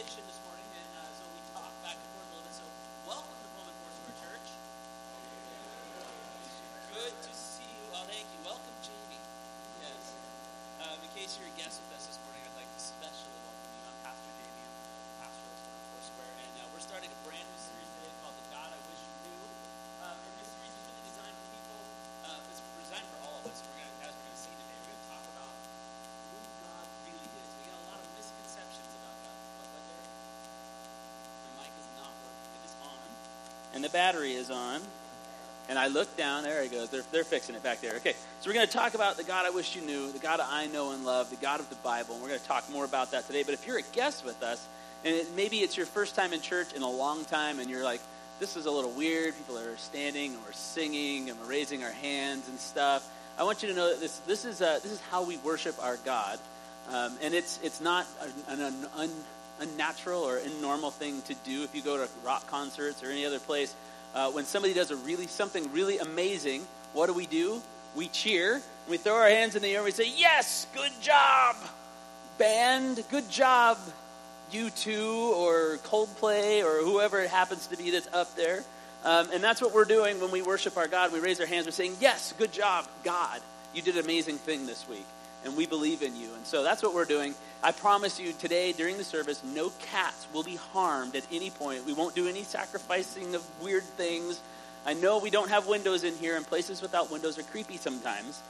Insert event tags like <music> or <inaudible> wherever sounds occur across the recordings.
conversation this morning, and uh, so we talked back and forth a little bit. So, welcome to Pullman Foursquare Church. Good to see you. Oh, thank you. Welcome, Jamie. Yes. Um, in case you're a guest with us this morning, I'd like to especially welcome you. I'm Pastor Jamie. I'm pastor of Pullman Foursquare, and uh, we're starting a brand new series today called "The God I Wish You Knew." Um, and this series is really designed for people. Uh, it's designed for all of us. We're gonna, as we're going to see today, we're going to talk about who God really is. We got a lot of misconceptions about God. Oh, right there. My mic is not working. It is on. And the battery is on. And I look down, there he goes. They're, they're fixing it back there. Okay, so we're going to talk about the God I wish you knew, the God I know and love, the God of the Bible. And we're going to talk more about that today. But if you're a guest with us, and it, maybe it's your first time in church in a long time, and you're like, this is a little weird. People are standing and we're singing and we're raising our hands and stuff. I want you to know that this, this, is, uh, this is how we worship our God. Um, and it's, it's not an, an un, unnatural or normal thing to do if you go to rock concerts or any other place. Uh, when somebody does a really something really amazing, what do we do? We cheer. We throw our hands in the air and we say, Yes, good job, band, good job, U2 or Coldplay or whoever it happens to be that's up there. Um, and that's what we're doing when we worship our God. We raise our hands. We're saying, Yes, good job, God. You did an amazing thing this week. And we believe in you. And so that's what we're doing. I promise you today during the service, no cats will be harmed at any point. We won't do any sacrificing of weird things. I know we don't have windows in here, and places without windows are creepy sometimes.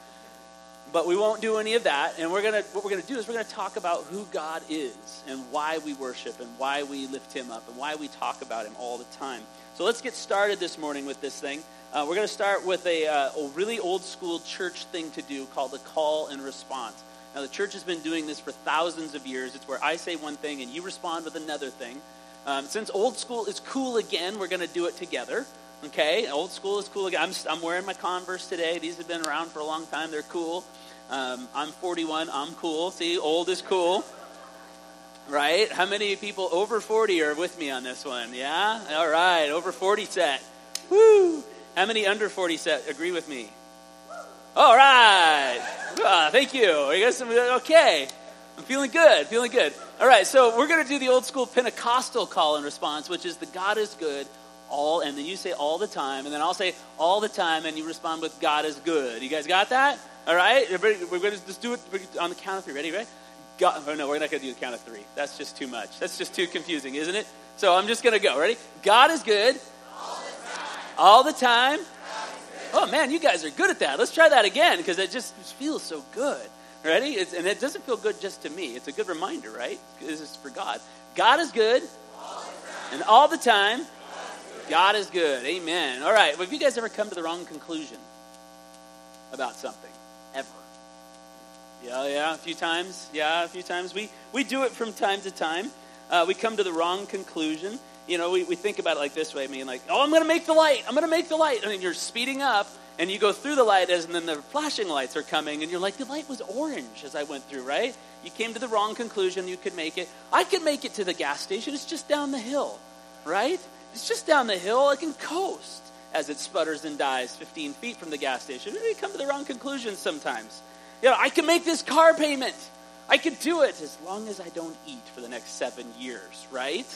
But we won't do any of that. And we're gonna what we're gonna do is we're gonna talk about who God is and why we worship and why we lift him up and why we talk about him all the time. So let's get started this morning with this thing. Uh, we're going to start with a, uh, a really old school church thing to do called the call and response. Now, the church has been doing this for thousands of years. It's where I say one thing and you respond with another thing. Um, since old school is cool again, we're going to do it together. Okay, old school is cool again. I'm, I'm wearing my Converse today. These have been around for a long time. They're cool. Um, I'm 41. I'm cool. See, old is cool. Right? How many people over 40 are with me on this one? Yeah? All right, over 40 set. Woo! How many under 40 set agree with me? All right. Ah, thank you. You guys okay? I'm feeling good. Feeling good. All right. So we're going to do the old school Pentecostal call and response, which is the God is good all, and then you say all the time, and then I'll say all the time, and you respond with God is good. You guys got that? All right. Everybody, we're going to just do it on the count of three. Ready? Right? God, oh no, we're not going to do the count of three. That's just too much. That's just too confusing, isn't it? So I'm just going to go. Ready? God is good all the time. Oh man, you guys are good at that. Let's try that again because it just feels so good. Ready? It's, and it doesn't feel good just to me. It's a good reminder, right? This is for God. God is good, and all the time, God is good. Amen. All right. Well, have you guys ever come to the wrong conclusion about something? Ever? Yeah, yeah. A few times. Yeah, a few times. We we do it from time to time. Uh, we come to the wrong conclusion you know, we, we think about it like this way. I mean, like, oh, I'm going to make the light. I'm going to make the light. I mean, you're speeding up, and you go through the light, as, and then the flashing lights are coming, and you're like, the light was orange as I went through, right? You came to the wrong conclusion. You could make it. I could make it to the gas station. It's just down the hill, right? It's just down the hill. I can coast as it sputters and dies 15 feet from the gas station. We come to the wrong conclusions sometimes. You know, I can make this car payment. I can do it as long as I don't eat for the next seven years, right?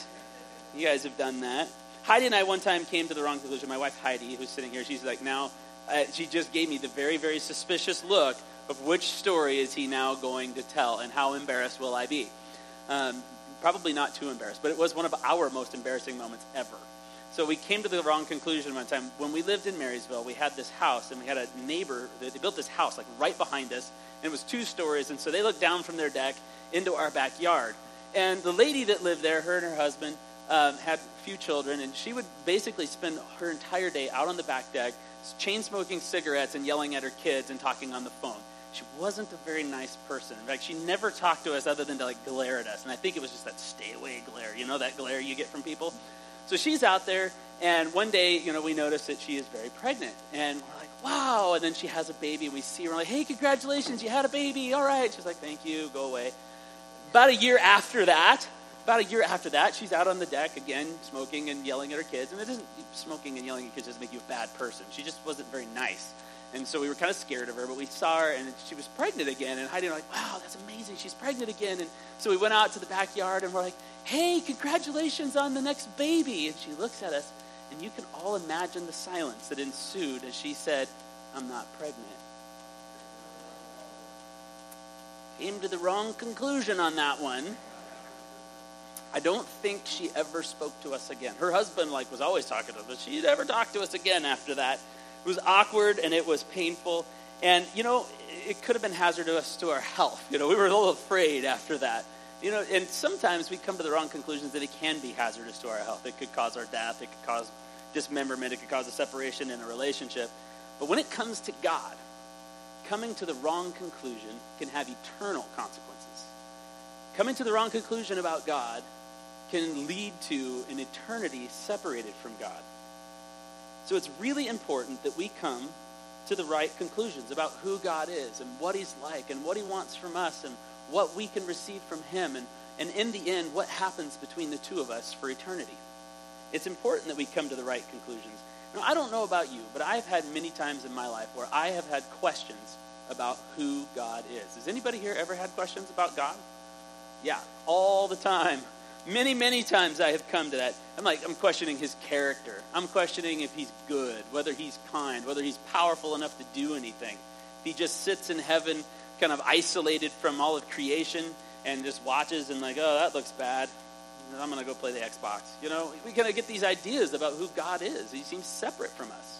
You guys have done that. Heidi and I one time came to the wrong conclusion. My wife Heidi, who's sitting here, she's like, now, uh, she just gave me the very, very suspicious look of which story is he now going to tell and how embarrassed will I be. Um, probably not too embarrassed, but it was one of our most embarrassing moments ever. So we came to the wrong conclusion one time. When we lived in Marysville, we had this house, and we had a neighbor. They built this house like right behind us, and it was two stories. And so they looked down from their deck into our backyard. And the lady that lived there, her and her husband, um, had few children, and she would basically spend her entire day out on the back deck, chain smoking cigarettes and yelling at her kids and talking on the phone. She wasn't a very nice person. In fact, she never talked to us other than to like glare at us. And I think it was just that stay away glare. You know that glare you get from people? So she's out there, and one day, you know, we notice that she is very pregnant. And we're like, wow. And then she has a baby, and we see her, we're like, hey, congratulations, you had a baby. All right. She's like, thank you, go away. About a year after that, about a year after that, she's out on the deck again, smoking and yelling at her kids. And it doesn't smoking and yelling at kids doesn't make you a bad person. She just wasn't very nice. And so we were kind of scared of her, but we saw her and she was pregnant again. And Heidi and I were like, wow, that's amazing. She's pregnant again. And so we went out to the backyard and we're like, Hey, congratulations on the next baby. And she looks at us, and you can all imagine the silence that ensued as she said, I'm not pregnant. Came to the wrong conclusion on that one. I don't think she ever spoke to us again. Her husband, like, was always talking to us, but she never talked to us again after that. It was awkward and it was painful. And, you know, it could have been hazardous to our health. You know, we were a little afraid after that. You know, and sometimes we come to the wrong conclusions that it can be hazardous to our health. It could cause our death, it could cause dismemberment, it could cause a separation in a relationship. But when it comes to God, coming to the wrong conclusion can have eternal consequences. Coming to the wrong conclusion about God can lead to an eternity separated from God. So it's really important that we come to the right conclusions about who God is and what He's like and what He wants from us and what we can receive from Him and, and in the end, what happens between the two of us for eternity. It's important that we come to the right conclusions. Now, I don't know about you, but I've had many times in my life where I have had questions about who God is. Has anybody here ever had questions about God? Yeah, all the time. Many, many times I have come to that. I'm like, I'm questioning his character. I'm questioning if he's good, whether he's kind, whether he's powerful enough to do anything. If he just sits in heaven, kind of isolated from all of creation, and just watches and, like, oh, that looks bad. I'm going to go play the Xbox. You know, we kind of get these ideas about who God is. He seems separate from us.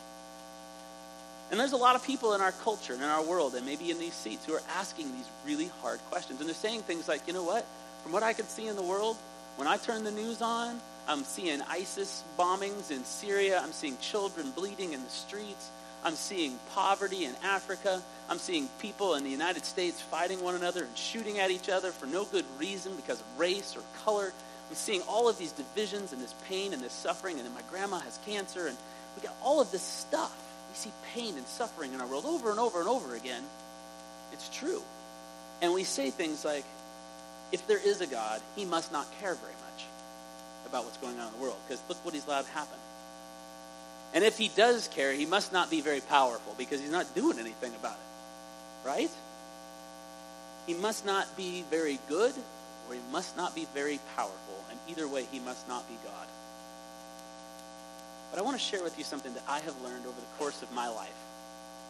And there's a lot of people in our culture and in our world, and maybe in these seats, who are asking these really hard questions. And they're saying things like, you know what? From what I can see in the world, when I turn the news on, I'm seeing ISIS bombings in Syria. I'm seeing children bleeding in the streets. I'm seeing poverty in Africa. I'm seeing people in the United States fighting one another and shooting at each other for no good reason because of race or color. I'm seeing all of these divisions and this pain and this suffering. And then my grandma has cancer. And we got all of this stuff. We see pain and suffering in our world over and over and over again. It's true. And we say things like, if there is a God, he must not care very much about what's going on in the world because look what he's allowed to happen. And if he does care, he must not be very powerful because he's not doing anything about it. Right? He must not be very good or he must not be very powerful. And either way, he must not be God. But I want to share with you something that I have learned over the course of my life.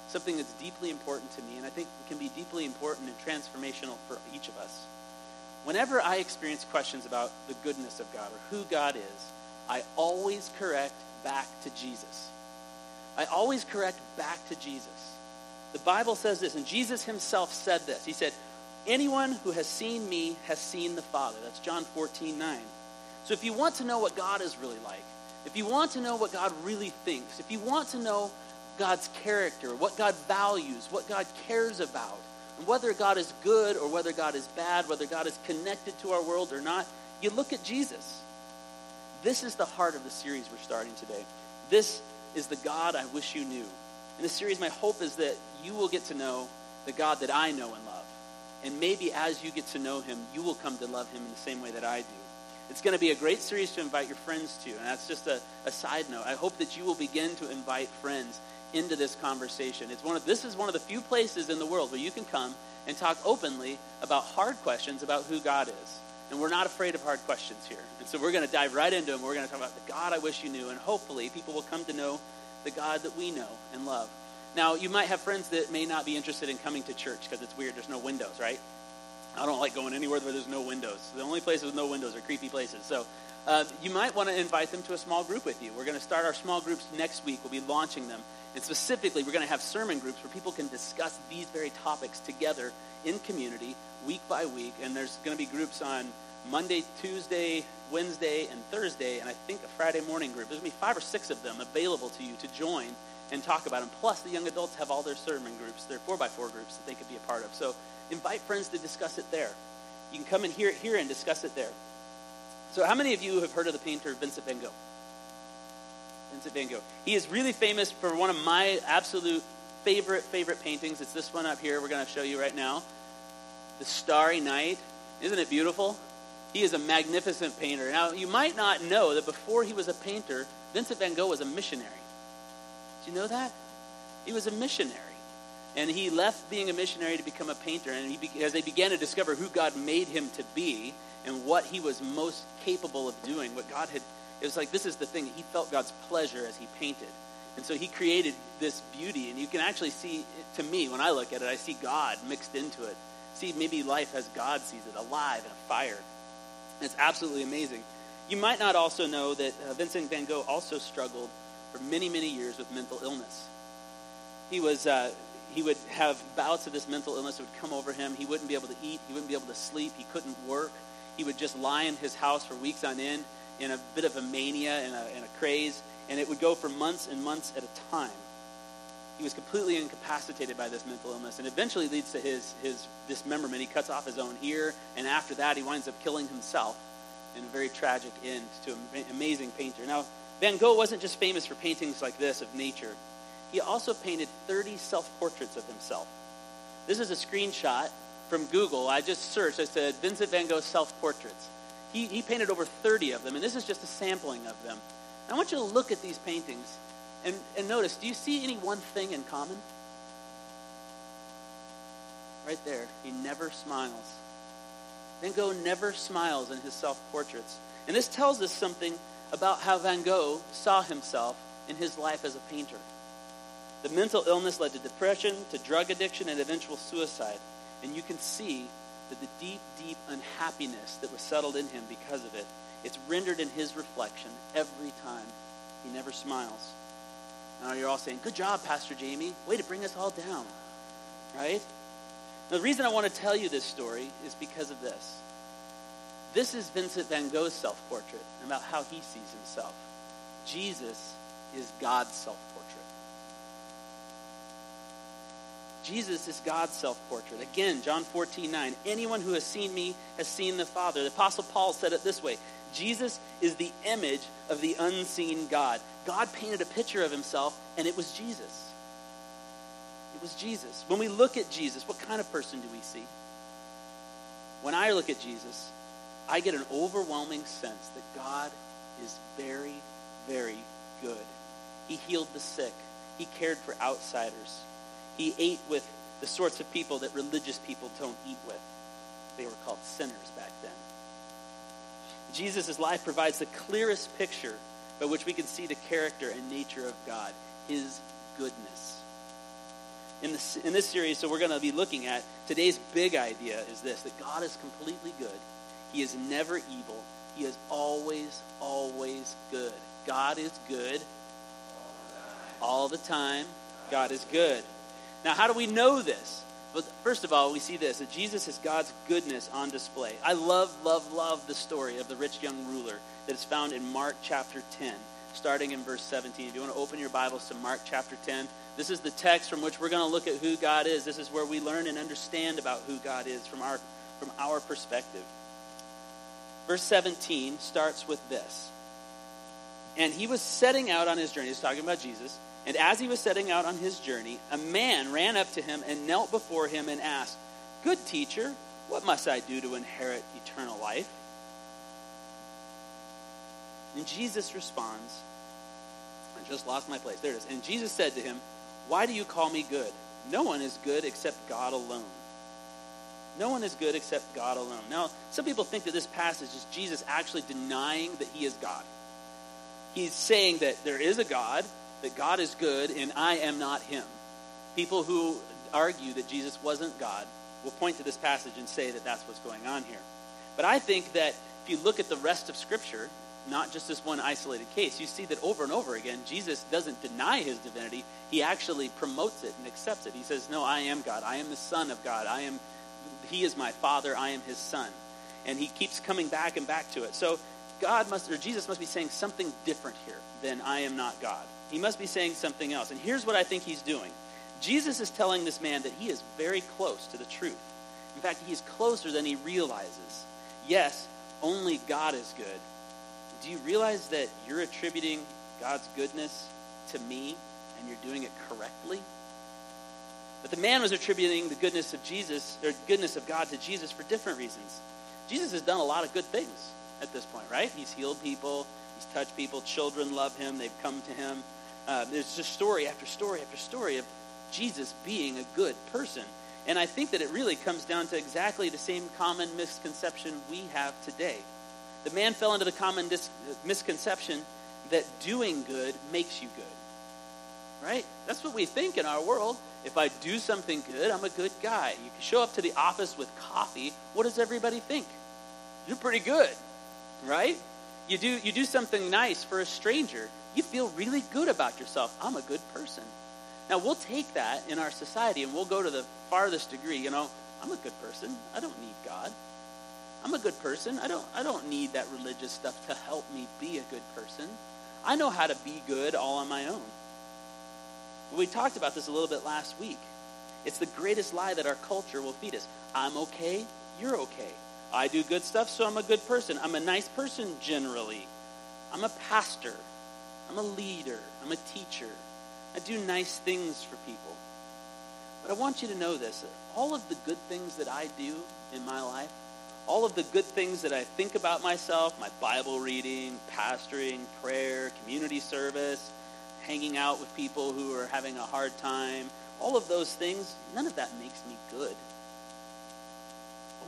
Something that's deeply important to me and I think can be deeply important and transformational for each of us. Whenever I experience questions about the goodness of God or who God is, I always correct back to Jesus. I always correct back to Jesus. The Bible says this, and Jesus himself said this. He said, Anyone who has seen me has seen the Father. That's John 14, 9. So if you want to know what God is really like, if you want to know what God really thinks, if you want to know God's character, what God values, what God cares about, whether God is good or whether God is bad, whether God is connected to our world or not, you look at Jesus. This is the heart of the series we're starting today. This is the God I wish you knew. In this series, my hope is that you will get to know the God that I know and love. And maybe as you get to know him, you will come to love him in the same way that I do. It's going to be a great series to invite your friends to. And that's just a, a side note. I hope that you will begin to invite friends into this conversation. It's one of, this is one of the few places in the world where you can come and talk openly about hard questions about who God is. And we're not afraid of hard questions here. And so we're going to dive right into them. We're going to talk about the God I wish you knew. And hopefully people will come to know the God that we know and love. Now, you might have friends that may not be interested in coming to church because it's weird. There's no windows, right? I don't like going anywhere where there's no windows. The only places with no windows are creepy places. So uh, you might want to invite them to a small group with you. We're going to start our small groups next week. We'll be launching them. And specifically, we're going to have sermon groups where people can discuss these very topics together in community week by week. And there's going to be groups on Monday, Tuesday, Wednesday, and Thursday, and I think a Friday morning group. There's going to be five or six of them available to you to join and talk about them. Plus, the young adults have all their sermon groups, their four by four groups that they could be a part of. So invite friends to discuss it there. You can come and hear it here and discuss it there. So, how many of you have heard of the painter Vincent van Gogh? Vincent van Gogh. He is really famous for one of my absolute favorite, favorite paintings. It's this one up here we're going to show you right now. The Starry Night. Isn't it beautiful? He is a magnificent painter. Now, you might not know that before he was a painter, Vincent van Gogh was a missionary. Do you know that? He was a missionary. And he left being a missionary to become a painter. And he, as they began to discover who God made him to be, and what he was most capable of doing, what God had. It was like this is the thing. He felt God's pleasure as he painted. And so he created this beauty, and you can actually see, to me, when I look at it, I see God mixed into it. See, maybe life as God sees it, alive and a fire. It's absolutely amazing. You might not also know that uh, Vincent van Gogh also struggled for many, many years with mental illness. He was, uh, he would have bouts of this mental illness that would come over him. He wouldn't be able to eat. He wouldn't be able to sleep. He couldn't work. He would just lie in his house for weeks on end in a bit of a mania and a, and a craze and it would go for months and months at a time. He was completely incapacitated by this mental illness, and eventually leads to his, his dismemberment. He cuts off his own ear, and after that, he winds up killing himself in a very tragic end to an amazing painter. Now, Van Gogh wasn't just famous for paintings like this of nature, he also painted 30 self portraits of himself. This is a screenshot from Google. I just searched, I said Vincent van Gogh self portraits. He, he painted over 30 of them, and this is just a sampling of them. I want you to look at these paintings and, and notice do you see any one thing in common? Right there, he never smiles. Van Gogh never smiles in his self portraits. And this tells us something about how Van Gogh saw himself in his life as a painter. The mental illness led to depression, to drug addiction, and eventual suicide. And you can see that the deep, deep unhappiness that was settled in him because of it it's rendered in his reflection every time. He never smiles. Now you're all saying, Good job, Pastor Jamie. Way to bring us all down. Right? Now, the reason I want to tell you this story is because of this. This is Vincent van Gogh's self portrait about how he sees himself. Jesus is God's self portrait. Jesus is God's self portrait. Again, John 14, 9. Anyone who has seen me has seen the Father. The Apostle Paul said it this way Jesus is the image of the unseen God. God painted a picture of himself, and it was Jesus. It was Jesus. When we look at Jesus, what kind of person do we see? When I look at Jesus, I get an overwhelming sense that God is very, very good. He healed the sick, He cared for outsiders, He ate with the sorts of people that religious people don't eat with. They were called sinners back then. Jesus' life provides the clearest picture by which we can see the character and nature of God, his goodness. In this, in this series, so we're going to be looking at today's big idea is this that God is completely good. He is never evil. He is always, always good. God is good all the time. God is good. Now, how do we know this? But first of all, we see this that Jesus is God's goodness on display. I love, love, love the story of the rich young ruler that is found in Mark chapter 10, starting in verse 17. If you want to open your Bibles to Mark chapter 10, this is the text from which we're going to look at who God is. This is where we learn and understand about who God is from our, from our perspective. Verse 17 starts with this. And he was setting out on his journey. He's talking about Jesus. And as he was setting out on his journey, a man ran up to him and knelt before him and asked, Good teacher, what must I do to inherit eternal life? And Jesus responds, I just lost my place. There it is. And Jesus said to him, Why do you call me good? No one is good except God alone. No one is good except God alone. Now, some people think that this passage is Jesus actually denying that he is God. He's saying that there is a God, that God is good and I am not him. People who argue that Jesus wasn't God will point to this passage and say that that's what's going on here. But I think that if you look at the rest of Scripture, not just this one isolated case, you see that over and over again, Jesus doesn't deny his divinity. He actually promotes it and accepts it. He says, No, I am God. I am the Son of God. I am, He is my Father. I am His Son. And he keeps coming back and back to it. So God must, or Jesus must be saying something different here than I am not God. He must be saying something else. And here's what I think he's doing Jesus is telling this man that he is very close to the truth. In fact, he is closer than he realizes. Yes, only God is good. Do you realize that you're attributing God's goodness to me and you're doing it correctly? But the man was attributing the goodness of Jesus, or goodness of God to Jesus for different reasons. Jesus has done a lot of good things at this point, right? He's healed people, he's touched people, children love him, they've come to him. Uh, there's just story after story after story of Jesus being a good person. And I think that it really comes down to exactly the same common misconception we have today. The man fell into the common dis- misconception that doing good makes you good. Right? That's what we think in our world. If I do something good, I'm a good guy. You show up to the office with coffee. What does everybody think? You're pretty good, right? You do, you do something nice for a stranger. You feel really good about yourself. I'm a good person. Now, we'll take that in our society and we'll go to the farthest degree. You know, I'm a good person. I don't need God. I'm a good person. I don't, I don't need that religious stuff to help me be a good person. I know how to be good all on my own. We talked about this a little bit last week. It's the greatest lie that our culture will feed us. I'm okay, you're okay. I do good stuff, so I'm a good person. I'm a nice person generally. I'm a pastor. I'm a leader. I'm a teacher. I do nice things for people. But I want you to know this all of the good things that I do in my life, all of the good things that I think about myself, my Bible reading, pastoring, prayer, community service, hanging out with people who are having a hard time, all of those things, none of that makes me good.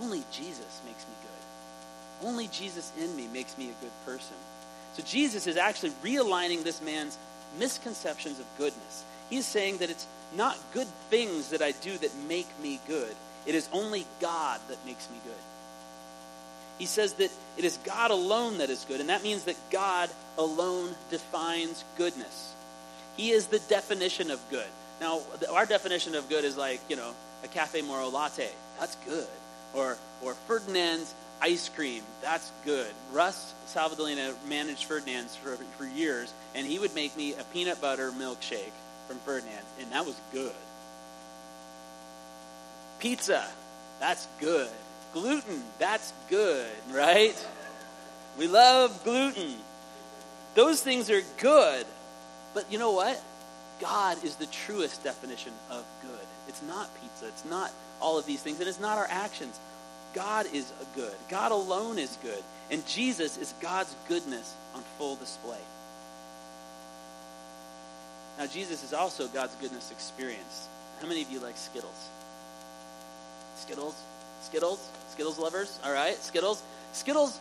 Only Jesus makes me good. Only Jesus in me makes me a good person. So Jesus is actually realigning this man's misconceptions of goodness. He's saying that it's not good things that I do that make me good. It is only God that makes me good. He says that it is God alone that is good, and that means that God alone defines goodness. He is the definition of good. Now, our definition of good is like, you know, a Cafe Moro latte. That's good. Or, or Ferdinand's ice cream. That's good. Russ Salvadolina managed Ferdinand's for, for years, and he would make me a peanut butter milkshake from Ferdinand, and that was good. Pizza, that's good. Gluten, that's good, right? We love gluten. Those things are good. But you know what? God is the truest definition of good. It's not pizza. It's not all of these things. And it's not our actions. God is good. God alone is good. And Jesus is God's goodness on full display. Now, Jesus is also God's goodness experienced. How many of you like Skittles? Skittles? Skittles? Skittles lovers? All right, Skittles. Skittles,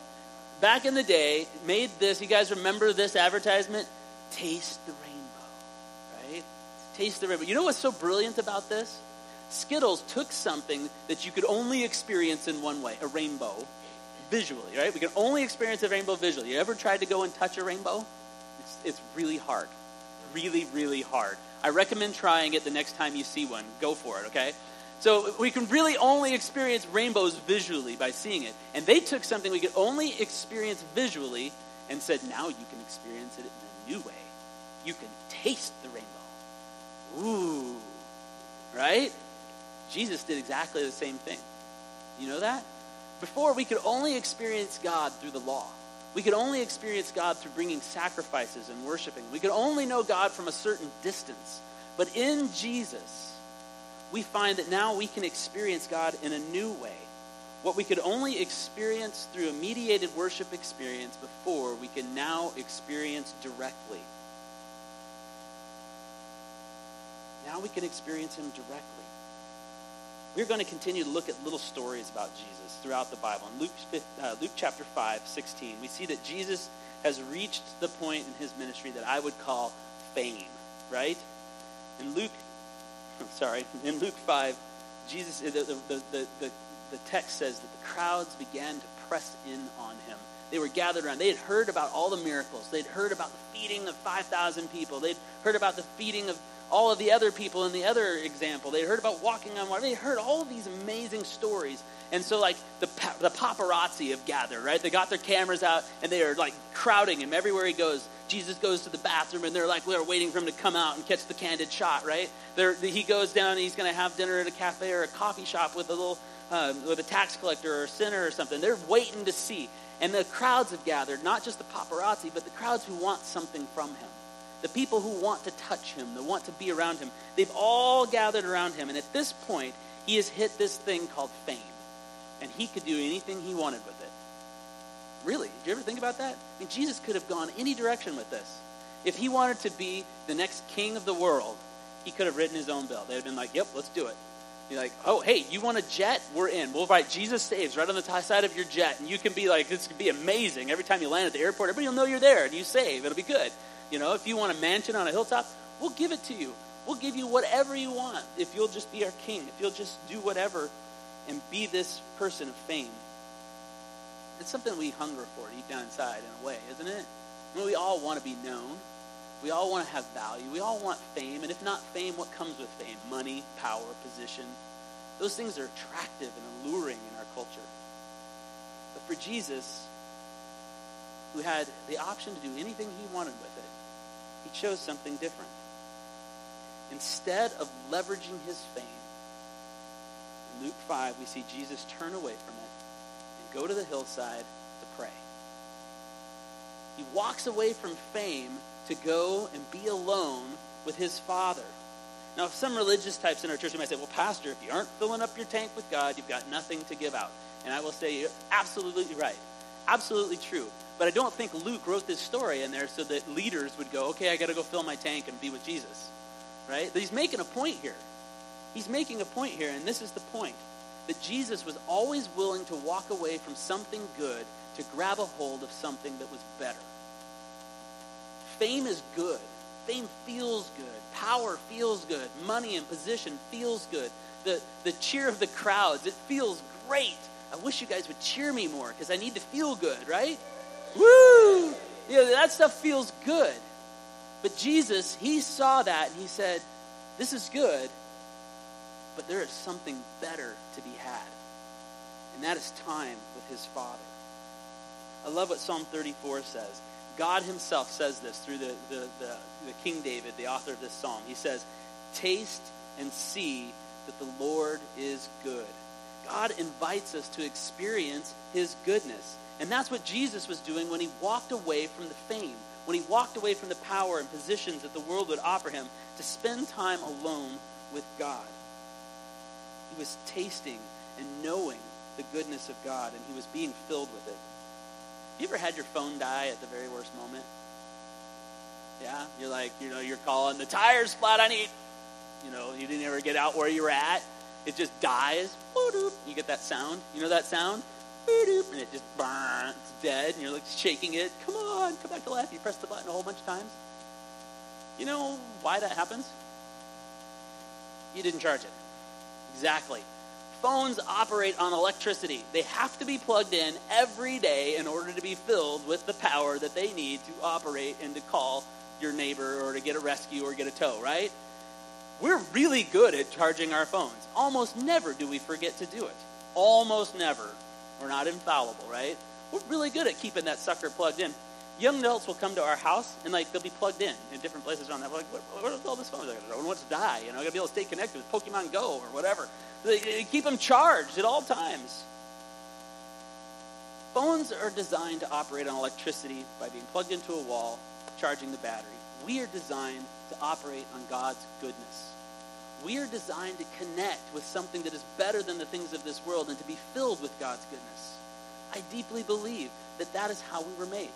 back in the day, made this. You guys remember this advertisement? Taste the rainbow, right? Taste the rainbow. You know what's so brilliant about this? Skittles took something that you could only experience in one way, a rainbow, visually, right? We can only experience a rainbow visually. You ever tried to go and touch a rainbow? It's, it's really hard. Really, really hard. I recommend trying it the next time you see one. Go for it, okay? So we can really only experience rainbows visually by seeing it. And they took something we could only experience visually and said, now you can experience it in a new way. You can taste the rainbow. Ooh. Right? Jesus did exactly the same thing. You know that? Before, we could only experience God through the law. We could only experience God through bringing sacrifices and worshiping. We could only know God from a certain distance. But in Jesus, we find that now we can experience God in a new way. What we could only experience through a mediated worship experience before, we can now experience directly. Now we can experience Him directly. We're going to continue to look at little stories about Jesus throughout the Bible. In Luke, uh, Luke chapter 5, 16, we see that Jesus has reached the point in his ministry that I would call fame, right? In Luke, <laughs> I'm sorry, in Luke 5, Jesus, the, the, the, the, the text says that the crowds began to press in on him. They were gathered around. They had heard about all the miracles. They'd heard about the feeding of 5,000 people. They'd heard about the feeding of all of the other people in the other example. They heard about walking on water. They heard all these amazing stories. And so, like, the, the paparazzi have gathered, right? They got their cameras out and they are, like, crowding him everywhere he goes. Jesus goes to the bathroom and they're, like, they're waiting for him to come out and catch the candid shot, right? They're, he goes down and he's going to have dinner at a cafe or a coffee shop with a little, uh, with a tax collector or a sinner or something. They're waiting to see. And the crowds have gathered, not just the paparazzi, but the crowds who want something from him the people who want to touch him, that want to be around him, they've all gathered around him. And at this point, he has hit this thing called fame. And he could do anything he wanted with it. Really? Did you ever think about that? I mean, Jesus could have gone any direction with this. If he wanted to be the next king of the world, he could have written his own bill. They'd have been like, yep, let's do it. You're like, oh, hey, you want a jet? We're in. We'll write Jesus Saves right on the side of your jet. And you can be like, this could be amazing. Every time you land at the airport, everybody will know you're there and you save. It'll be good. You know, if you want a mansion on a hilltop, we'll give it to you. We'll give you whatever you want if you'll just be our king, if you'll just do whatever and be this person of fame. It's something we hunger for deep down inside in a way, isn't it? I mean, we all want to be known. We all want to have value. We all want fame. And if not fame, what comes with fame? Money, power, position. Those things are attractive and alluring in our culture. But for Jesus, who had the option to do anything he wanted with it, he chose something different. Instead of leveraging his fame, in Luke 5, we see Jesus turn away from it and go to the hillside to pray. He walks away from fame to go and be alone with his Father. Now, if some religious types in our church might say, well, Pastor, if you aren't filling up your tank with God, you've got nothing to give out. And I will say, you're absolutely right. Absolutely true. But I don't think Luke wrote this story in there so that leaders would go, okay, I got to go fill my tank and be with Jesus. Right? But he's making a point here. He's making a point here, and this is the point that Jesus was always willing to walk away from something good to grab a hold of something that was better. Fame is good. Fame feels good. Power feels good. Money and position feels good. The, the cheer of the crowds, it feels great. I wish you guys would cheer me more because I need to feel good, right? Woo! Yeah, that stuff feels good. But Jesus, he saw that and he said, This is good, but there is something better to be had. And that is time with his Father. I love what Psalm 34 says. God himself says this through the, the, the, the, King David, the author of this psalm. He says, Taste and see that the Lord is good. God invites us to experience his goodness. And that's what Jesus was doing when he walked away from the fame, when he walked away from the power and positions that the world would offer him to spend time alone with God. He was tasting and knowing the goodness of God, and he was being filled with it. You ever had your phone die at the very worst moment? Yeah, you're like, you know, you're calling the tires flat. I need, you know, you didn't ever get out where you were at. It just dies. You get that sound. You know that sound? And it just burns, dead, and you're like shaking it. Come on, come back to life. You press the button a whole bunch of times. You know why that happens? You didn't charge it. Exactly phones operate on electricity. They have to be plugged in every day in order to be filled with the power that they need to operate and to call your neighbor or to get a rescue or get a tow, right? We're really good at charging our phones. Almost never do we forget to do it. Almost never. We're not infallible, right? We're really good at keeping that sucker plugged in. Young adults will come to our house and like they'll be plugged in in different places around that. We're like, what, what is all this phone? Like, I don't want to die. You know, I gotta be able to stay connected with Pokemon Go or whatever. They keep them charged at all times. Phones are designed to operate on electricity by being plugged into a wall, charging the battery. We are designed to operate on God's goodness. We are designed to connect with something that is better than the things of this world and to be filled with God's goodness. I deeply believe that that is how we were made.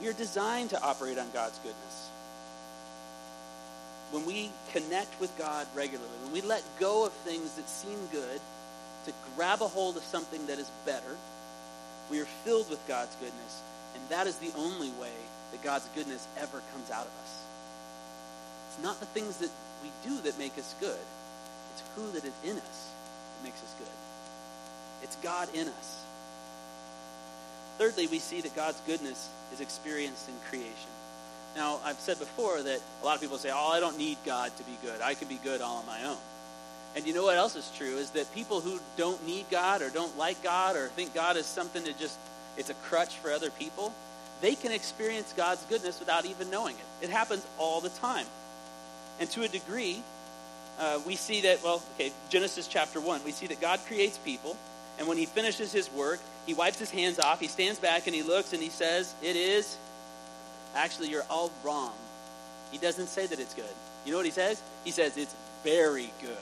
We are designed to operate on God's goodness when we connect with God regularly, when we let go of things that seem good to grab a hold of something that is better, we are filled with God's goodness. And that is the only way that God's goodness ever comes out of us. It's not the things that we do that make us good. It's who that is in us that makes us good. It's God in us. Thirdly, we see that God's goodness is experienced in creation. Now, I've said before that a lot of people say, oh, I don't need God to be good. I can be good all on my own. And you know what else is true is that people who don't need God or don't like God or think God is something that just, it's a crutch for other people, they can experience God's goodness without even knowing it. It happens all the time. And to a degree, uh, we see that, well, okay, Genesis chapter 1, we see that God creates people, and when he finishes his work, he wipes his hands off, he stands back, and he looks, and he says, It is Actually, you're all wrong. He doesn't say that it's good. You know what he says? He says it's very good.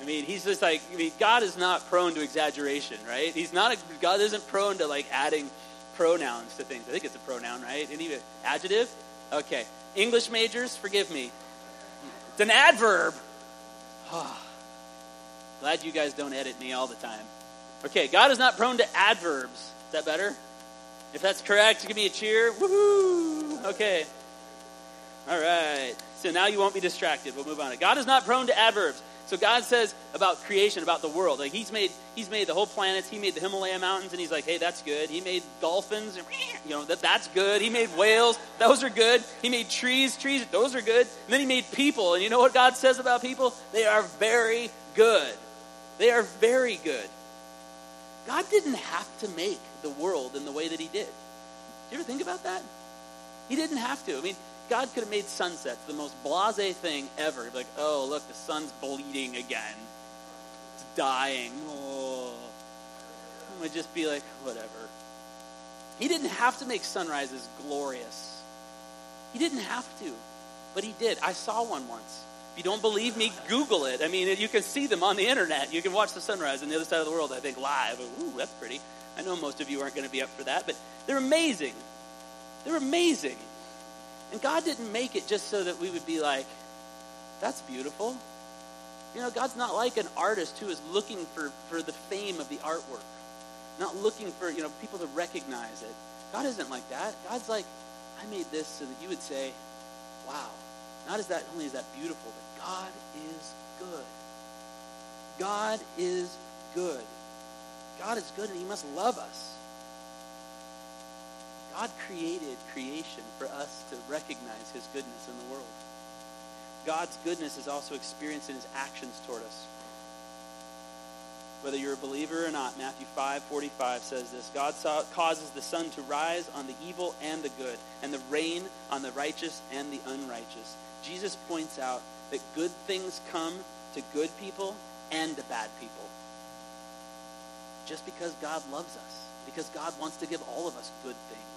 I mean, he's just like, I mean, God is not prone to exaggeration, right? He's not, a, God isn't prone to like adding pronouns to things. I think it's a pronoun, right? Any adjective? Okay. English majors, forgive me. It's an adverb. Ah. Glad you guys don't edit me all the time. Okay, God is not prone to adverbs. Is that better? If that's correct, give me a cheer. Woohoo! Okay. All right. So now you won't be distracted. We'll move on. God is not prone to adverbs. So God says about creation, about the world. Like He's made He's made the whole planets. He made the Himalaya mountains, and He's like, hey, that's good. He made dolphins, and you know that that's good. He made whales, those are good. He made trees, trees, those are good. And then He made people, and you know what God says about people? They are very good. They are very good. God didn't have to make the world in the way that He did. Do you ever think about that? He didn't have to. I mean, God could have made sunsets the most blase thing ever. Like, oh, look, the sun's bleeding again. It's dying. Oh. I would just be like, whatever. He didn't have to make sunrises glorious. He didn't have to, but he did. I saw one once. If you don't believe me, Google it. I mean, you can see them on the internet. You can watch the sunrise on the other side of the world, I think, live. Ooh, that's pretty. I know most of you aren't going to be up for that, but they're amazing. They're amazing. And God didn't make it just so that we would be like, that's beautiful. You know, God's not like an artist who is looking for, for the fame of the artwork, not looking for, you know, people to recognize it. God isn't like that. God's like, I made this so that you would say, wow, not as that only is that beautiful, but God is good. God is good. God is good and he must love us. God created creation for us to recognize his goodness in the world. God's goodness is also experienced in his actions toward us. Whether you're a believer or not, Matthew 5 45 says this God saw, causes the sun to rise on the evil and the good, and the rain on the righteous and the unrighteous. Jesus points out that good things come to good people and to bad people. Just because God loves us, because God wants to give all of us good things.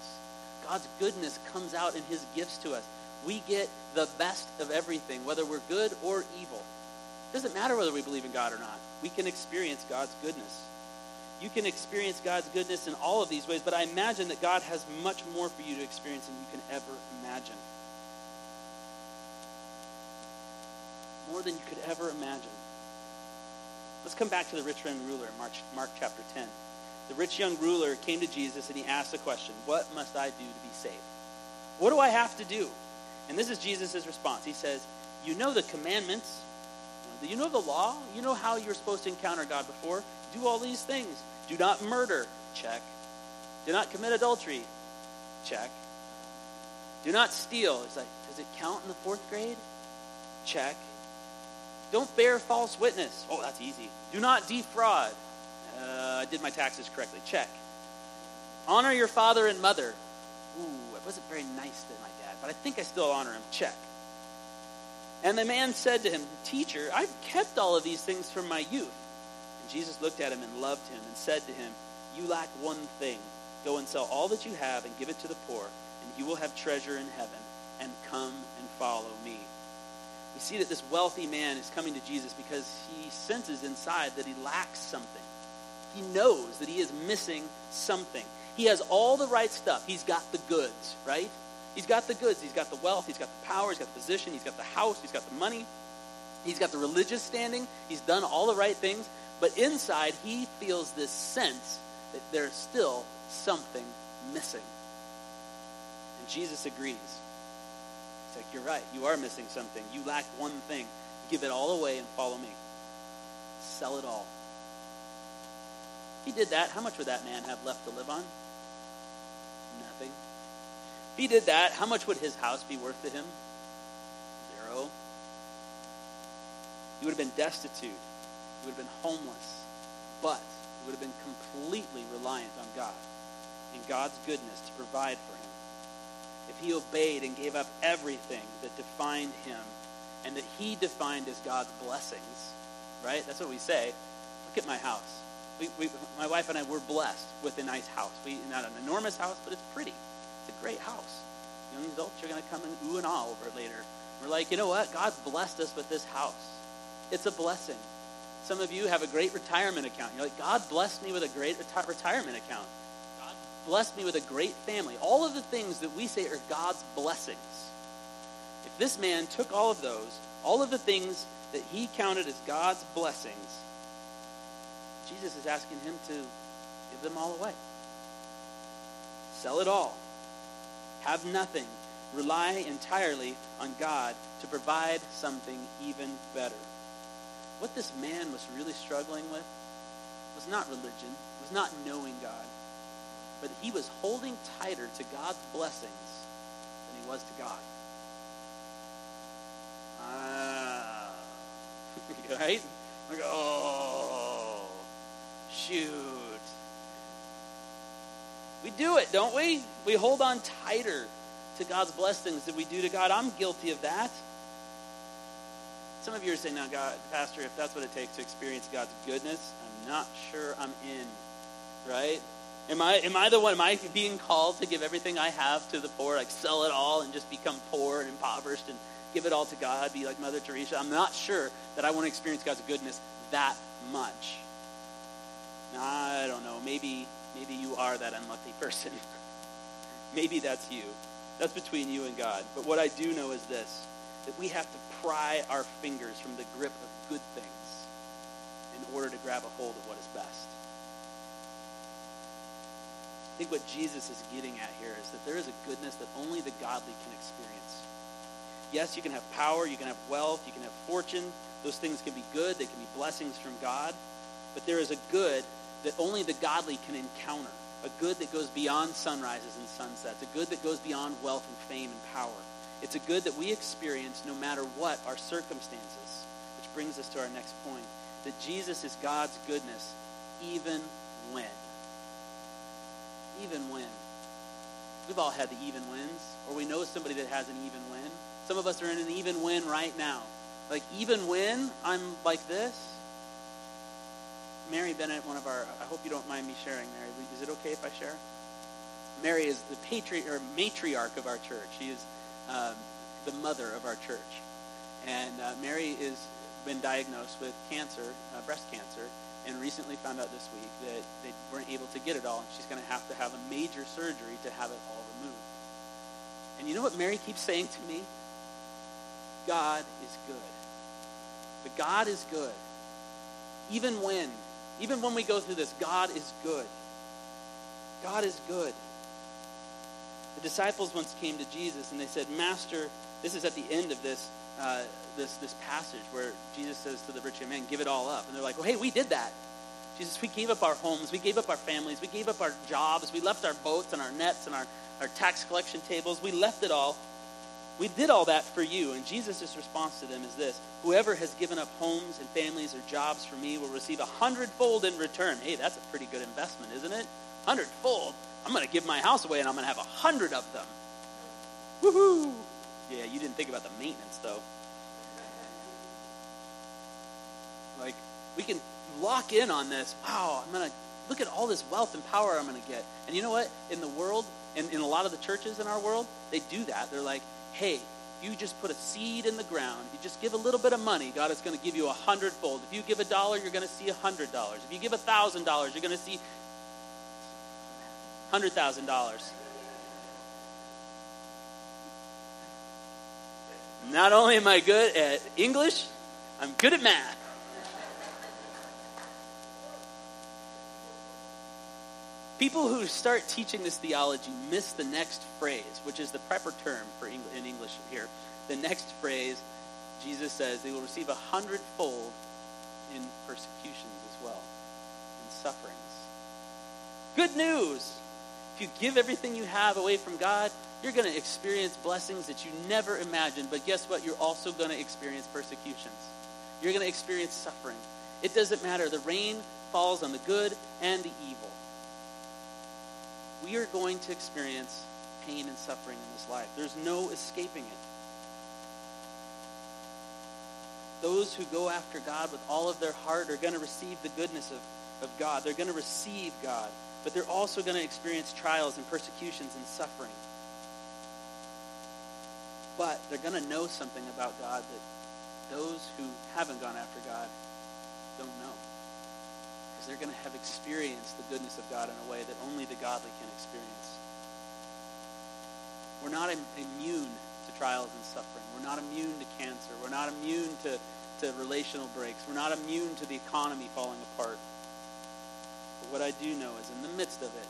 God's goodness comes out in his gifts to us. We get the best of everything, whether we're good or evil. It doesn't matter whether we believe in God or not. We can experience God's goodness. You can experience God's goodness in all of these ways, but I imagine that God has much more for you to experience than you can ever imagine. More than you could ever imagine. Let's come back to the rich young ruler in Mark, Mark chapter 10 the rich young ruler came to Jesus and he asked the question, What must I do to be saved? What do I have to do? And this is Jesus' response. He says, You know the commandments. You know the law. You know how you're supposed to encounter God before. Do all these things. Do not murder. Check. Do not commit adultery. Check. Do not steal. It's like, does it count in the fourth grade? Check. Don't bear false witness. Oh, that's easy. Do not defraud. Did my taxes correctly. Check. Honor your father and mother. Ooh, I wasn't very nice to my dad, but I think I still honor him. Check. And the man said to him, Teacher, I've kept all of these things from my youth. And Jesus looked at him and loved him and said to him, You lack one thing. Go and sell all that you have and give it to the poor, and you will have treasure in heaven. And come and follow me. We see that this wealthy man is coming to Jesus because he senses inside that he lacks something. He knows that he is missing something. He has all the right stuff. He's got the goods, right? He's got the goods. He's got the wealth. He's got the power. He's got the position. He's got the house. He's got the money. He's got the religious standing. He's done all the right things. But inside, he feels this sense that there's still something missing. And Jesus agrees. He's like, You're right. You are missing something. You lack one thing. Give it all away and follow me. Sell it all he did that, how much would that man have left to live on? Nothing. If he did that, how much would his house be worth to him? Zero. He would have been destitute. He would have been homeless. But he would have been completely reliant on God and God's goodness to provide for him. If he obeyed and gave up everything that defined him and that he defined as God's blessings, right? That's what we say. Look at my house we, we, my wife and I were blessed with a nice house. We not an enormous house, but it's pretty. It's a great house. Young adults are going to come and ooh and ah over it later. We're like, you know what? God's blessed us with this house. It's a blessing. Some of you have a great retirement account. You're like, God blessed me with a great reti- retirement account. God blessed me with a great family. All of the things that we say are God's blessings. If this man took all of those, all of the things that he counted as God's blessings, Jesus is asking him to give them all away. Sell it all. Have nothing. Rely entirely on God to provide something even better. What this man was really struggling with was not religion, was not knowing God, but he was holding tighter to God's blessings than he was to God. Ah. <laughs> right? Like, oh, shoot. We do it, don't we? We hold on tighter to God's blessings than we do to God. I'm guilty of that. Some of you are saying, now, God, Pastor, if that's what it takes to experience God's goodness, I'm not sure I'm in. Right? Am I, am I the one? Am I being called to give everything I have to the poor, like sell it all and just become poor and impoverished and give it all to God, be like Mother Teresa? I'm not sure that I want to experience God's goodness that much. I don't know. Maybe, maybe you are that unlucky person. <laughs> maybe that's you. That's between you and God. But what I do know is this that we have to pry our fingers from the grip of good things in order to grab a hold of what is best. I think what Jesus is getting at here is that there is a goodness that only the godly can experience. Yes, you can have power, you can have wealth, you can have fortune. Those things can be good, they can be blessings from God. But there is a good that only the godly can encounter. A good that goes beyond sunrises and sunsets. A good that goes beyond wealth and fame and power. It's a good that we experience no matter what our circumstances. Which brings us to our next point that Jesus is God's goodness even when. Even when. We've all had the even wins, or we know somebody that has an even win. Some of us are in an even win right now. Like, even when I'm like this, Mary Bennett, one of our, I hope you don't mind me sharing, Mary. Is it okay if I share? Mary is the patri- or matriarch of our church. She is um, the mother of our church. And uh, Mary has been diagnosed with cancer, uh, breast cancer, and recently found out this week that they weren't able to get it all, and she's going to have to have a major surgery to have it all removed. And you know what Mary keeps saying to me? God is good. But God is good. Even when, even when we go through this, God is good. God is good. The disciples once came to Jesus and they said, Master, this is at the end of this, uh, this, this passage where Jesus says to the rich young man, give it all up. And they're like, well, hey, we did that. Jesus, we gave up our homes, we gave up our families, we gave up our jobs, we left our boats and our nets and our, our tax collection tables. We left it all. We did all that for you. And Jesus' response to them is this Whoever has given up homes and families or jobs for me will receive a hundredfold in return. Hey, that's a pretty good investment, isn't it? Hundredfold. I'm going to give my house away and I'm going to have a hundred of them. Woohoo! Yeah, you didn't think about the maintenance, though. Like, we can lock in on this. Wow, I'm going to look at all this wealth and power I'm going to get. And you know what? In the world, in, in a lot of the churches in our world, they do that. They're like, hey, you just put a seed in the ground, you just give a little bit of money, God is going to give you a hundredfold. If you give a dollar, you're going to see a hundred dollars. If you give a thousand dollars, you're going to see hundred thousand dollars. Not only am I good at English, I'm good at math. People who start teaching this theology miss the next phrase, which is the proper term for in English here. The next phrase, Jesus says, they will receive a hundredfold in persecutions as well, in sufferings. Good news! If you give everything you have away from God, you're going to experience blessings that you never imagined. But guess what? You're also going to experience persecutions. You're going to experience suffering. It doesn't matter. The rain falls on the good and the evil we are going to experience pain and suffering in this life. There's no escaping it. Those who go after God with all of their heart are going to receive the goodness of, of God. They're going to receive God. But they're also going to experience trials and persecutions and suffering. But they're going to know something about God that those who haven't gone after God don't know they're going to have experienced the goodness of God in a way that only the godly can experience. We're not immune to trials and suffering. We're not immune to cancer. We're not immune to, to relational breaks. We're not immune to the economy falling apart. But what I do know is in the midst of it,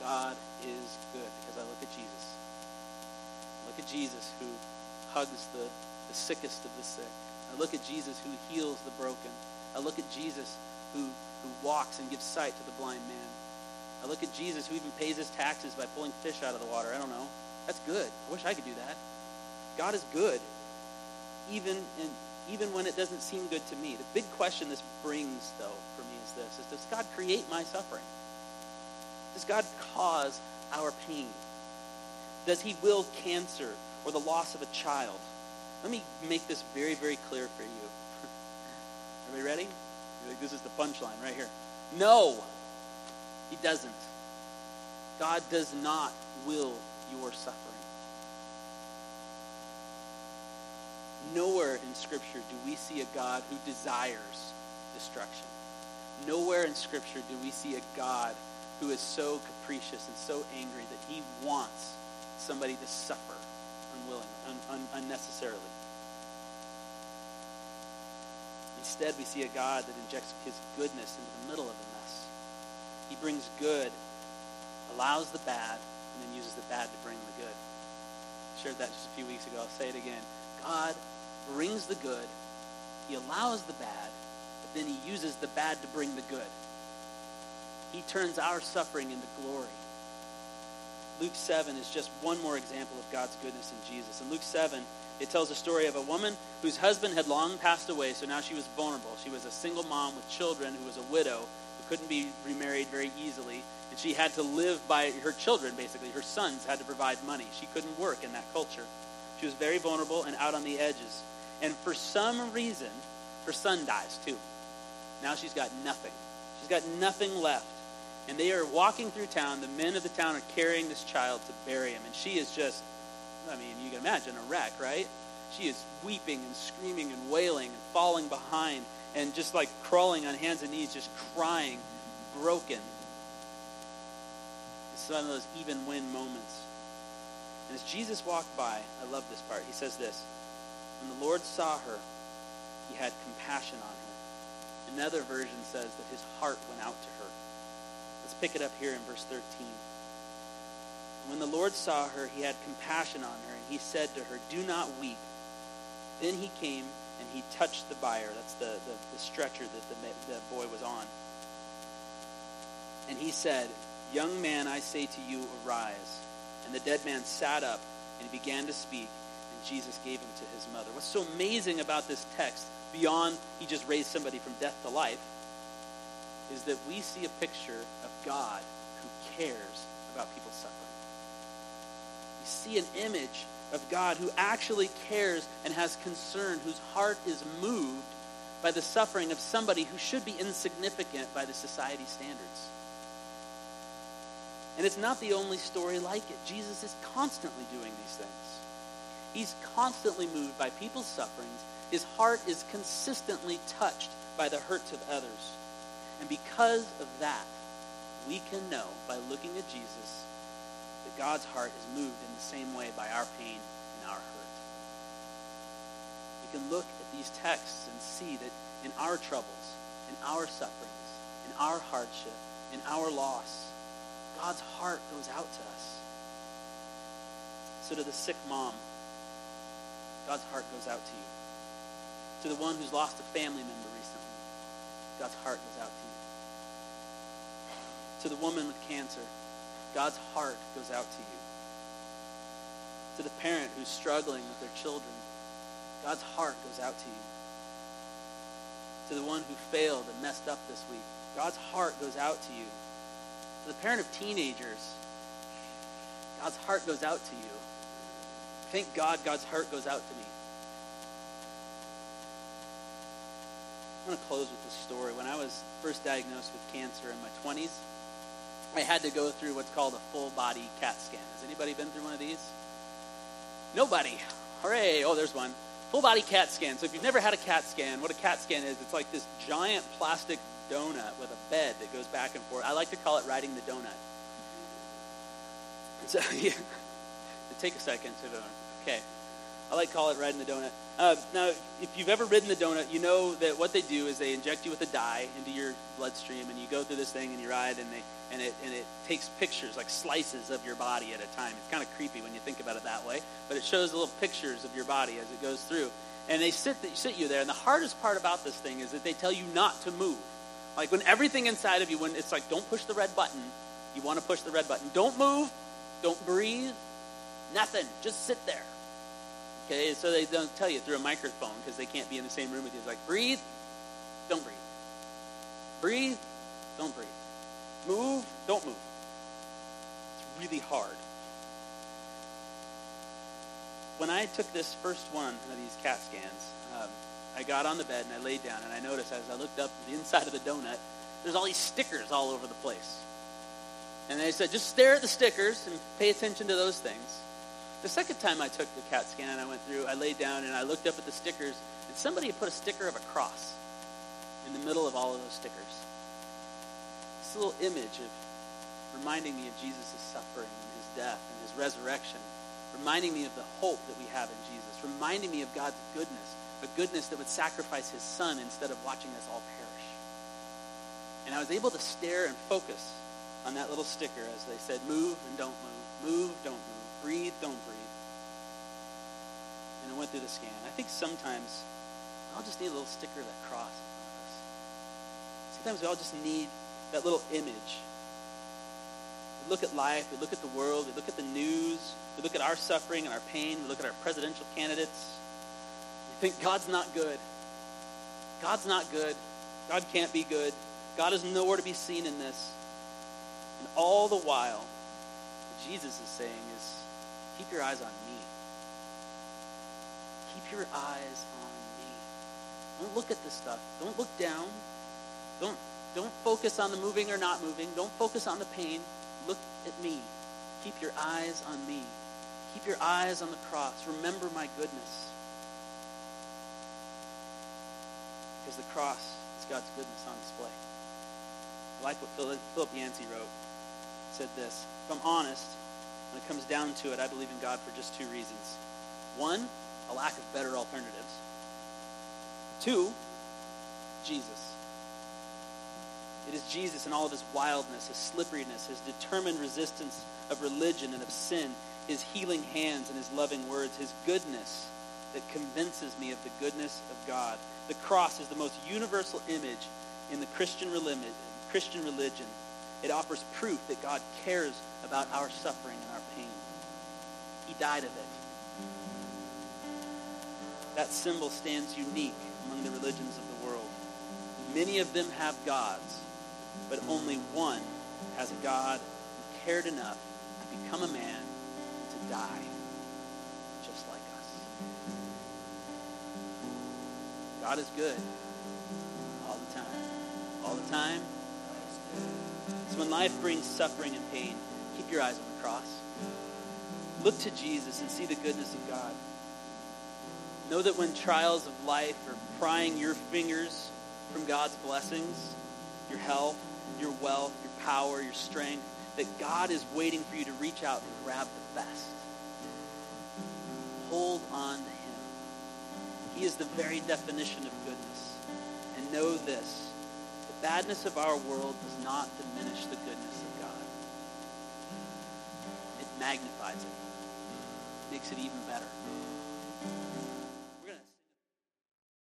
God is good because I look at Jesus. I look at Jesus who hugs the, the sickest of the sick. I look at Jesus who heals the broken. I look at Jesus who, who walks and gives sight to the blind man. I look at Jesus who even pays his taxes by pulling fish out of the water. I don't know. That's good. I wish I could do that. God is good, even in, even when it doesn't seem good to me. The big question this brings, though, for me is this: Is does God create my suffering? Does God cause our pain? Does He will cancer or the loss of a child? Let me make this very, very clear for you. <laughs> Are we ready? Like, this is the punchline right here. No, He doesn't. God does not will your suffering. Nowhere in Scripture do we see a God who desires destruction. Nowhere in Scripture do we see a God who is so capricious and so angry that he wants somebody to suffer unwillingly, un, un, unnecessarily. Instead, we see a God that injects his goodness into the middle of the mess. He brings good, allows the bad, and then uses the bad to bring the good. I shared that just a few weeks ago. I'll say it again. God brings the good, he allows the bad, but then he uses the bad to bring the good. He turns our suffering into glory. Luke 7 is just one more example of God's goodness in Jesus. In Luke 7, it tells a story of a woman whose husband had long passed away, so now she was vulnerable. She was a single mom with children who was a widow who couldn't be remarried very easily, and she had to live by her children, basically. Her sons had to provide money. She couldn't work in that culture. She was very vulnerable and out on the edges. And for some reason, her son dies too. Now she's got nothing. She's got nothing left. And they are walking through town. The men of the town are carrying this child to bury him. And she is just, I mean, you can imagine a wreck, right? She is weeping and screaming and wailing and falling behind and just like crawling on hands and knees, just crying, broken. It's one of those even win moments. And as Jesus walked by, I love this part. He says this When the Lord saw her, he had compassion on her. Another version says that his heart went out to her. Let's pick it up here in verse 13. When the Lord saw her, he had compassion on her, and he said to her, Do not weep. Then he came and he touched the bier. That's the, the, the stretcher that the, the boy was on. And he said, Young man, I say to you, arise. And the dead man sat up and began to speak, and Jesus gave him to his mother. What's so amazing about this text, beyond he just raised somebody from death to life, is that we see a picture of God who cares about people's suffering. See an image of God who actually cares and has concern, whose heart is moved by the suffering of somebody who should be insignificant by the society standards. And it's not the only story like it. Jesus is constantly doing these things. He's constantly moved by people's sufferings. His heart is consistently touched by the hurts of others. And because of that, we can know by looking at Jesus that God's heart is moved in the same way by our pain and our hurt. We can look at these texts and see that in our troubles, in our sufferings, in our hardship, in our loss, God's heart goes out to us. So to the sick mom, God's heart goes out to you. To the one who's lost a family member recently, God's heart goes out to you. To the woman with cancer, God's heart goes out to you. To the parent who's struggling with their children, God's heart goes out to you. To the one who failed and messed up this week, God's heart goes out to you. To the parent of teenagers, God's heart goes out to you. Thank God God's heart goes out to me. I'm going to close with this story. When I was first diagnosed with cancer in my 20s, I had to go through what's called a full body CAT scan. Has anybody been through one of these? Nobody. Hooray. Oh, there's one. Full body CAT scan. So if you've never had a CAT scan, what a CAT scan is, it's like this giant plastic donut with a bed that goes back and forth. I like to call it riding the donut. So <laughs> yeah, take a second to okay. I like call it riding the donut. Uh, now, if you've ever ridden the donut, you know that what they do is they inject you with a dye into your bloodstream, and you go through this thing and you ride, and they and it and it takes pictures like slices of your body at a time. It's kind of creepy when you think about it that way, but it shows little pictures of your body as it goes through. And they sit sit you there, and the hardest part about this thing is that they tell you not to move. Like when everything inside of you, when it's like, don't push the red button, you want to push the red button. Don't move, don't breathe, nothing. Just sit there. Okay, so they don't tell you through a microphone because they can't be in the same room with you. It's like, breathe, don't breathe. Breathe, don't breathe. Move, don't move. It's really hard. When I took this first one of these CAT scans, um, I got on the bed and I laid down and I noticed as I looked up the inside of the donut, there's all these stickers all over the place. And they said, just stare at the stickers and pay attention to those things. The second time I took the CAT scan, I went through, I laid down and I looked up at the stickers, and somebody had put a sticker of a cross in the middle of all of those stickers. This little image of reminding me of Jesus' suffering and his death and his resurrection, reminding me of the hope that we have in Jesus, reminding me of God's goodness, a goodness that would sacrifice his son instead of watching us all perish. And I was able to stare and focus on that little sticker as they said, move and don't move, move, don't move. Breathe, don't breathe. And I went through the scan. I think sometimes I'll just need a little sticker of that cross in front of us. Sometimes we all just need that little image. We look at life, we look at the world, we look at the news, we look at our suffering and our pain, we look at our presidential candidates. We think God's not good. God's not good. God can't be good. God is nowhere to be seen in this. And all the while, what Jesus is saying is, Keep your eyes on me. Keep your eyes on me. Don't look at this stuff. Don't look down. Don't, don't focus on the moving or not moving. Don't focus on the pain. Look at me. Keep your eyes on me. Keep your eyes on the cross. Remember my goodness. Because the cross is God's goodness on display. Like what Philip, Philip Yancey wrote. Said this, if I'm honest, when it comes down to it, I believe in God for just two reasons. One, a lack of better alternatives. Two, Jesus. It is Jesus in all of his wildness, his slipperiness, his determined resistance of religion and of sin, his healing hands and his loving words, his goodness that convinces me of the goodness of God. The cross is the most universal image in the Christian religion. Christian religion. It offers proof that God cares about our suffering and our pain. He died of it. That symbol stands unique among the religions of the world. Many of them have gods, but only one has a God who cared enough to become a man and to die just like us. God is good all the time. All the time. So when life brings suffering and pain, keep your eyes on the cross. Look to Jesus and see the goodness of God. Know that when trials of life are prying your fingers from God's blessings, your health, your wealth, your power, your strength, that God is waiting for you to reach out and grab the best. Hold on to him. He is the very definition of goodness. And know this, badness of our world does not diminish the goodness of God. It magnifies it, makes it even better.